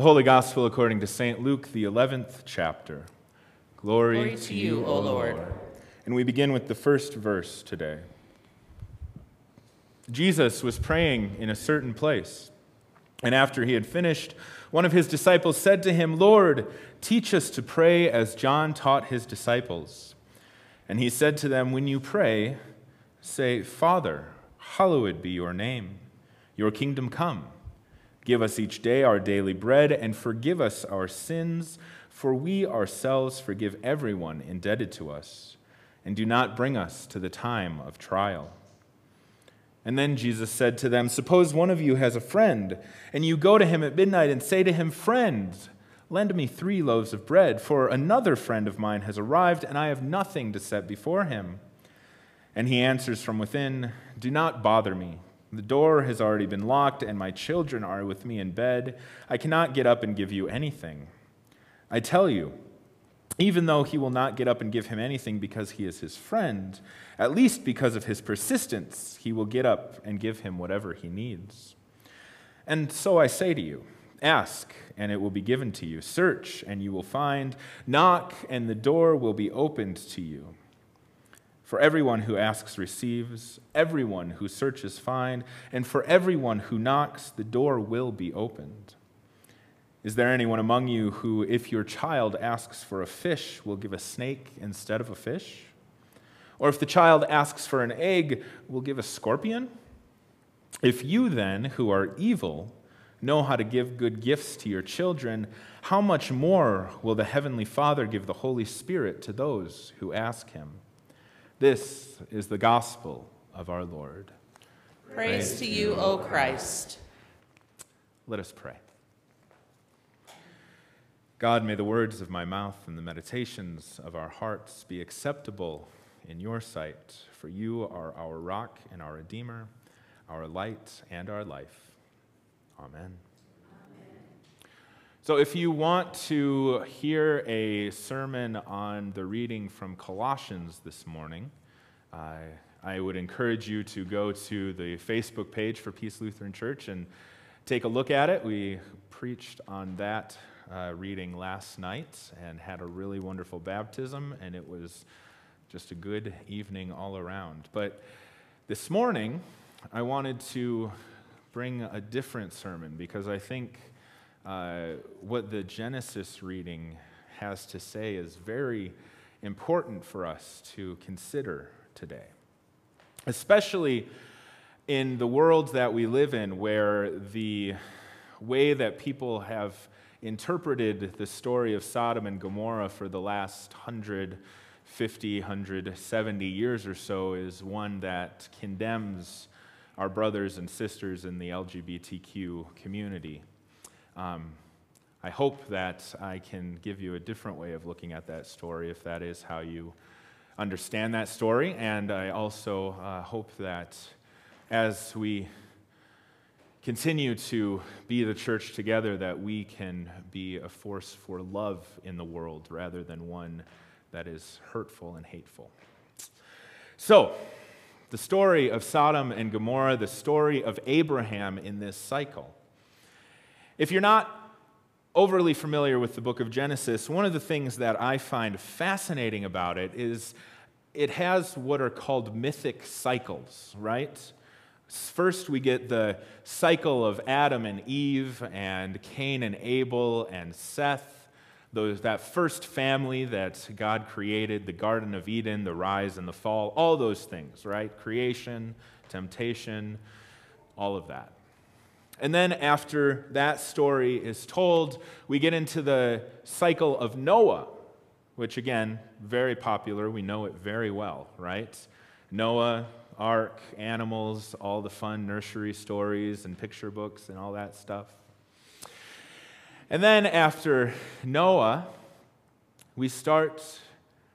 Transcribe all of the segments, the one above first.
The Holy Gospel according to St. Luke, the 11th chapter. Glory, Glory to you, O Lord. And we begin with the first verse today. Jesus was praying in a certain place. And after he had finished, one of his disciples said to him, Lord, teach us to pray as John taught his disciples. And he said to them, When you pray, say, Father, hallowed be your name, your kingdom come. Give us each day our daily bread, and forgive us our sins, for we ourselves forgive everyone indebted to us. And do not bring us to the time of trial. And then Jesus said to them, Suppose one of you has a friend, and you go to him at midnight and say to him, Friend, lend me three loaves of bread, for another friend of mine has arrived, and I have nothing to set before him. And he answers from within, Do not bother me. The door has already been locked, and my children are with me in bed. I cannot get up and give you anything. I tell you, even though he will not get up and give him anything because he is his friend, at least because of his persistence, he will get up and give him whatever he needs. And so I say to you, ask, and it will be given to you. Search, and you will find. Knock, and the door will be opened to you. For everyone who asks receives, everyone who searches finds, and for everyone who knocks, the door will be opened. Is there anyone among you who, if your child asks for a fish, will give a snake instead of a fish? Or if the child asks for an egg, will give a scorpion? If you then, who are evil, know how to give good gifts to your children, how much more will the Heavenly Father give the Holy Spirit to those who ask Him? This is the gospel of our Lord. Praise, to you, O Christ. Let us pray. God, may the words of my mouth and the meditations of our hearts be acceptable in your sight, for you are our rock and our Redeemer, our light and our life. Amen. So, if you want to hear a sermon on the reading from Colossians this morning, I would encourage you to go to the Facebook page for Peace Lutheran Church and take a look at it. We preached on that uh, reading last night and had a really wonderful baptism, and it was just a good evening all around. But this morning, I wanted to bring a different sermon because I think uh, what the Genesis reading has to say is very important for us to consider today, especially in the world that we live in, where the way that people have interpreted the story of Sodom and Gomorrah for the last 150, 170 years or so is one that condemns our brothers and sisters in the LGBTQ community. Um, I hope that I can give you a different way of looking at that story if that is how you understand that story. And I also uh, hope that as we continue to be the church together, that we can be a force for love in the world rather than one that is hurtful and hateful. So, the story of Sodom and Gomorrah, the story of Abraham in this cycle. If you're not overly familiar with the book of Genesis, one of the things that I find fascinating about it is it has what are called mythic cycles, right? First, we get the cycle of Adam and Eve, and Cain and Abel, and Seth, those, that first family that God created, the Garden of Eden, the rise and the fall, all those things, right? Creation, temptation, all of that. And then, after that story is told, we get into the cycle of Noah, which, again, very popular. We know it very well, right? Noah, ark, animals, all the fun nursery stories and picture books and all that stuff. And then after Noah, we start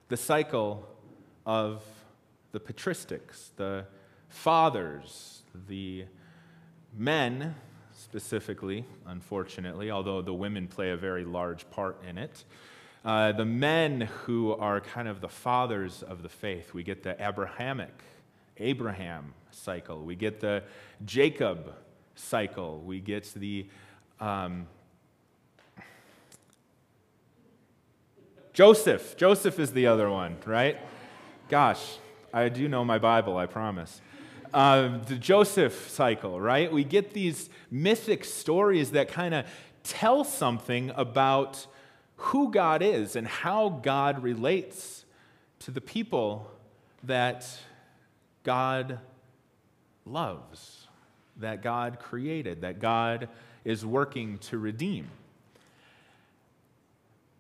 the cycle of the patristics, the fathers, the men specifically, unfortunately, although the women play a very large part in it. Uh, the men who are kind of the fathers of the faith, we get the Abrahamic, Abraham cycle, we get the Jacob cycle, we get the um, Joseph. Joseph is the other one, right? Gosh, I do know my Bible, I promise. Uh, the Joseph cycle, right? We get these mythic stories that kind of tell something about who God is and how God relates to the people that God loves, that God created, that God is working to redeem.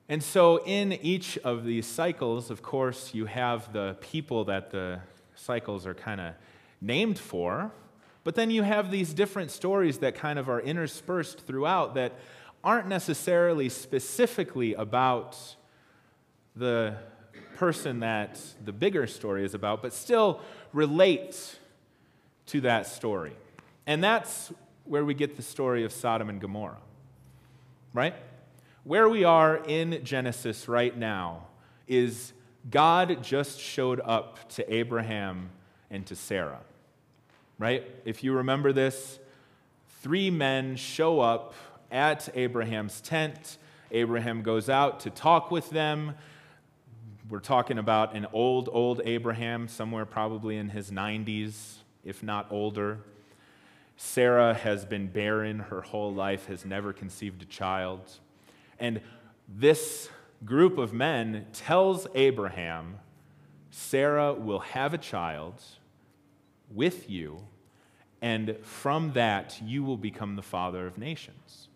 And so, in each of these cycles, of course, you have the people that the cycles are kind of named for, but then you have these different stories that kind of are interspersed throughout that aren't necessarily specifically about the person that the bigger story is about, but still relate to that story. And that's where we get the story of Sodom and Gomorrah, right? Where we are in Genesis right now is God just showed up to Abraham and to Sarah, right? If you remember this, three men show up at Abraham's tent. Abraham goes out to talk with them. We're talking about an old, old Abraham, somewhere probably in his 90s, if not older. Sarah has been barren her whole life, has never conceived a child. And this group of men tells Abraham, Sarah will have a child with you, and from that you will become the father of nations.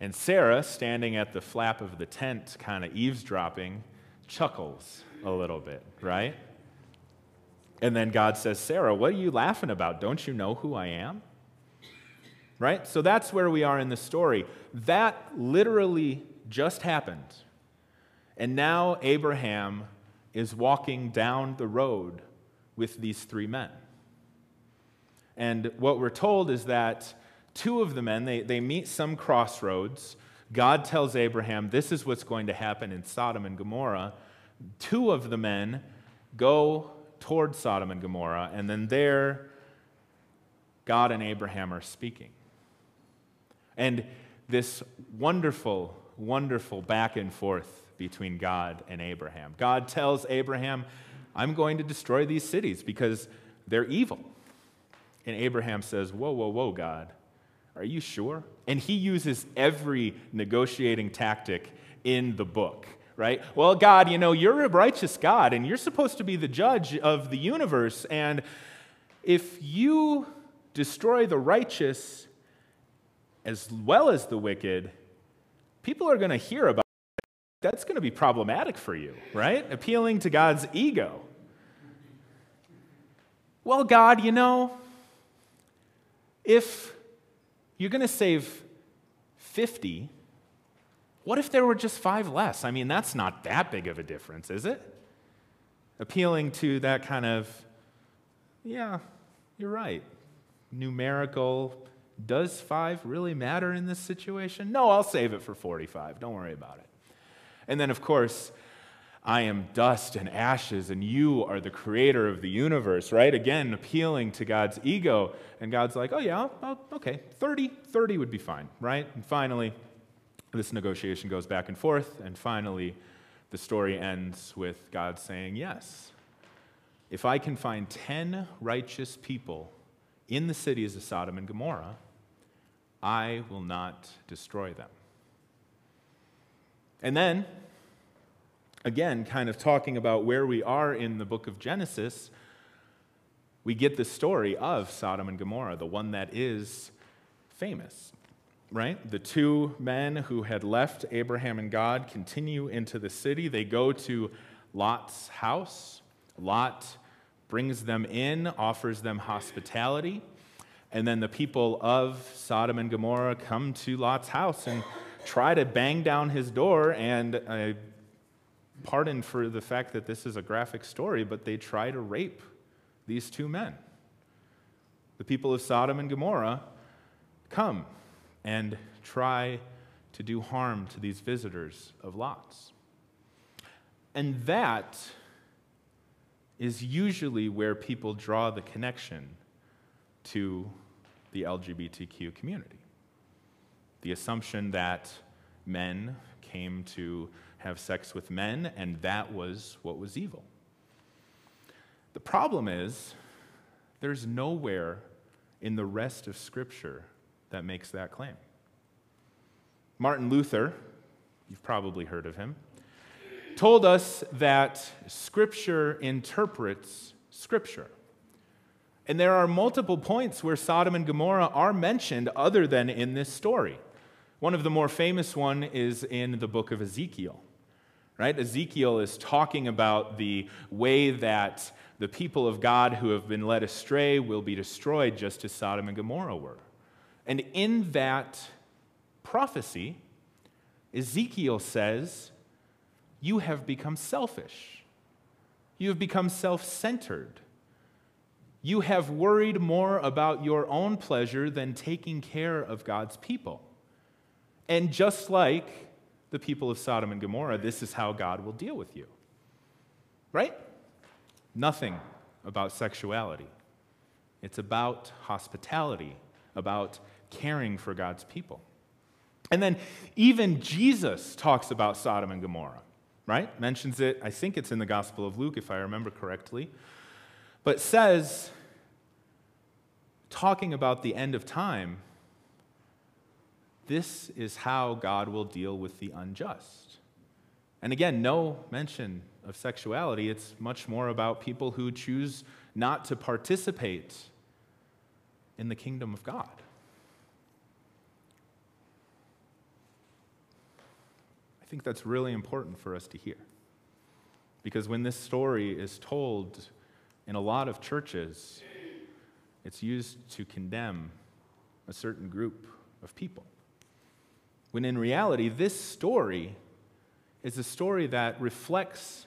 And Sarah, standing at the flap of the tent, kind of eavesdropping, chuckles a little bit, right? And then God says, Sarah, what are you laughing about? Don't you know who I am? right? So that's where we are in the story. That literally just happened. And now Abraham is walking down the road with these three men. And what we're told is that two of the men, they, they meet some crossroads. God tells Abraham, This is what's going to happen in Sodom and Gomorrah. Two of the men go toward Sodom and Gomorrah, and then there, God and Abraham are speaking. And this wonderful, wonderful back and forth between God and Abraham. God tells Abraham, I'm going to destroy these cities because they're evil. And Abraham says, Whoa, whoa, whoa, God, are you sure? And he uses every negotiating tactic in the book, right? Well, God, you know, you're a righteous God and you're supposed to be the judge of the universe. And if you destroy the righteous, as well as the wicked, people are going to hear about. That's going to be problematic for you, right? Appealing to God's ego. Well, God, you know, if you're going to save 50, what if there were just five less? I mean, that's not that big of a difference, is it? Appealing to that kind of, yeah, you're right, numerical does five really matter in this situation? No, I'll save it for 45. Don't worry about it. And then, of course, I am dust and ashes, and you are the creator of the universe, right? Again, appealing to God's ego. And God's like, oh, yeah, okay, 30, 30 would be fine, right? And finally, this negotiation goes back and forth, and finally, the story ends with God saying, yes. If I can find 10 righteous people in the cities of Sodom and Gomorrah, I will not destroy them. And then, again, kind of talking about where we are in the book of Genesis, we get the story of Sodom and Gomorrah, the one that is famous, right? The two men who had left Abraham and God continue into the city. They go to Lot's house. Lot brings them in, offers them hospitality. And then the people of Sodom and Gomorrah come to Lot's house and try to bang down his door. And I pardon for the fact that this is a graphic story, but they try to rape these two men. The people of Sodom and Gomorrah come and try to do harm to these visitors of Lot's. And that is usually where people draw the connection to the LGBTQ community. The assumption that men came to have sex with men, and that was what was evil. The problem is, there's nowhere in the rest of Scripture that makes that claim. Martin Luther, you've probably heard of him, told us that Scripture interprets Scripture. And there are multiple points where Sodom and Gomorrah are mentioned other than in this story. One of the more famous one is in the book of Ezekiel. Right? Ezekiel is talking about the way that the people of God who have been led astray will be destroyed just as Sodom and Gomorrah were. And in that prophecy, Ezekiel says, You have become selfish. You have become self centered. You have worried more about your own pleasure than taking care of God's people. And just like the people of Sodom and Gomorrah, this is how God will deal with you. Right? Nothing about sexuality. It's about hospitality, about caring for God's people. And then even Jesus talks about Sodom and Gomorrah, right? Mentions it, I think it's in the Gospel of Luke, if I remember correctly, but says, talking about the end of time, this is how God will deal with the unjust. And again, no mention of sexuality. It's much more about people who choose not to participate in the kingdom of God. I think that's really important for us to hear. Because when this story is told in a lot of churches, it's used to condemn a certain group of people. When in reality, this story is a story that reflects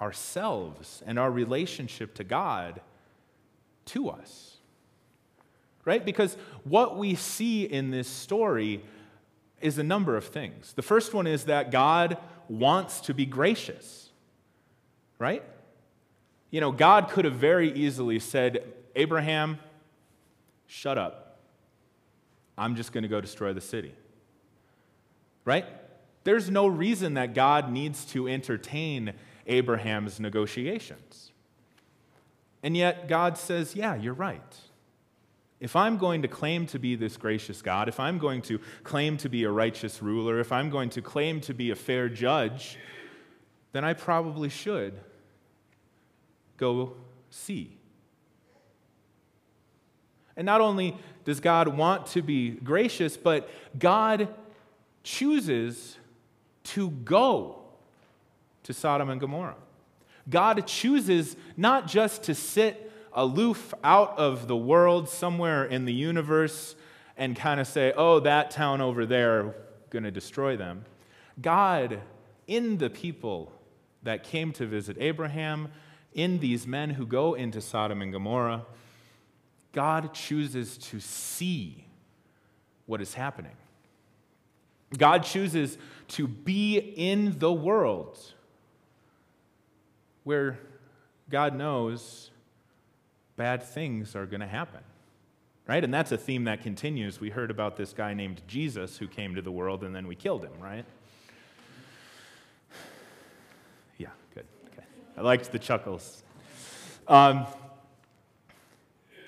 ourselves and our relationship to God to us. Right? Because what we see in this story is a number of things. The first one is that God wants to be gracious. Right? You know, God could have very easily said, Abraham, shut up. I'm just going to go destroy the city. Right? There's no reason that God needs to entertain Abraham's negotiations. And yet, God says, Yeah, you're right. If I'm going to claim to be this gracious God, if I'm going to claim to be a righteous ruler, if I'm going to claim to be a fair judge, then I probably should go see. And not only does God want to be gracious, but God chooses to go to Sodom and Gomorrah. God chooses not just to sit aloof out of the world somewhere in the universe and kind of say, oh, that town over there, going to destroy them. God, in the people that came to visit Abraham, in these men who go into Sodom and Gomorrah, God chooses to see what is happening. God chooses to be in the world where God knows bad things are going to happen. Right? And that's a theme that continues. We heard about this guy named Jesus who came to the world and then we killed him, right? Yeah, good. Okay. I liked the chuckles. Um,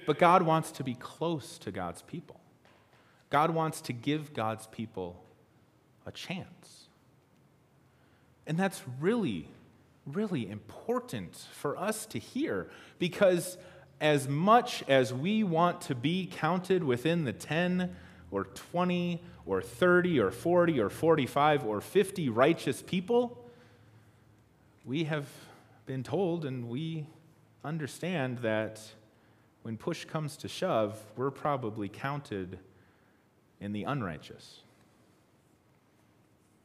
but God wants to be close to God's people. God wants to give God's people a chance. And that's really, really important for us to hear because as much as we want to be counted within the 10 or 20 or 30 or 40 or 45 or 50 righteous people, we have been told and we understand that when push comes to shove, we're probably counted in the unrighteous.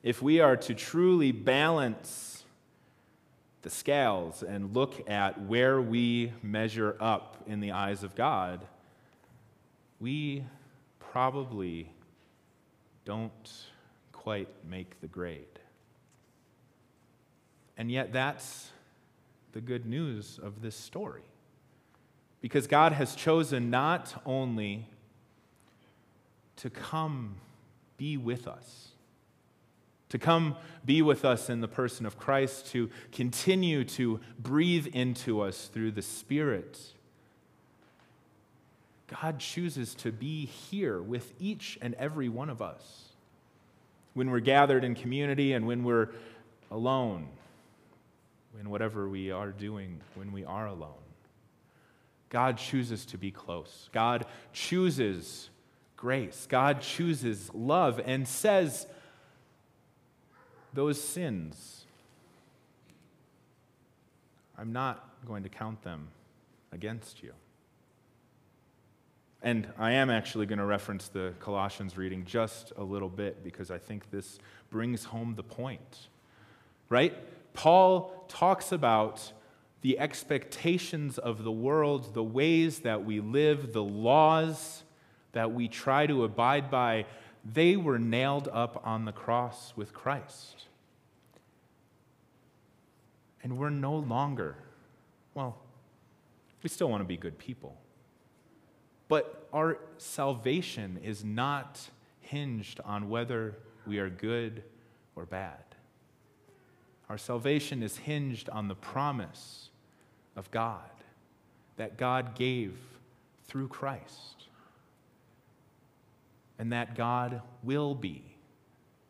If we are to truly balance the scales and look at where we measure up in the eyes of God, we probably don't quite make the grade. And yet, that's the good news of this story. Because God has chosen not only to come be with us, to come be with us in the person of Christ, to continue to breathe into us through the Spirit. God chooses to be here with each and every one of us when we're gathered in community and when we're alone, in whatever we are doing when we are alone. God chooses to be close. God chooses grace. God chooses love and says, those sins, I'm not going to count them against you. And I am actually going to reference the Colossians reading just a little bit because I think this brings home the point. Right? Paul talks about the expectations of the world, the ways that we live, the laws that we try to abide by, they were nailed up on the cross with Christ. And we're no longer, well, we still want to be good people. But our salvation is not hinged on whether we are good or bad. Our salvation is hinged on the promise of God that God gave through Christ. And that God will be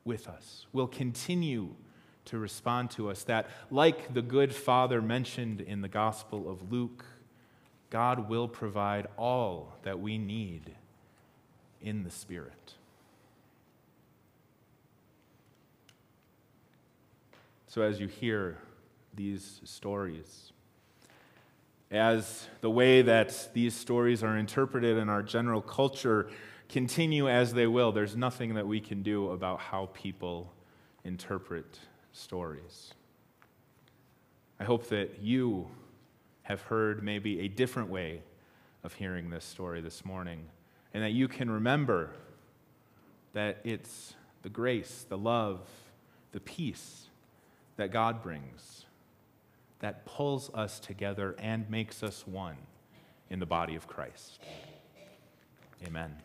with us, will continue to respond to us. That, like the good Father mentioned in the Gospel of Luke, God will provide all that we need in the Spirit. So, as you hear these stories, as the way that these stories are interpreted in our general culture continue as they will, there's nothing that we can do about how people interpret stories. I hope that you have heard maybe a different way of hearing this story this morning, and that you can remember that it's the grace, the love, the peace that God brings that pulls us together and makes us one in the body of Christ. Amen.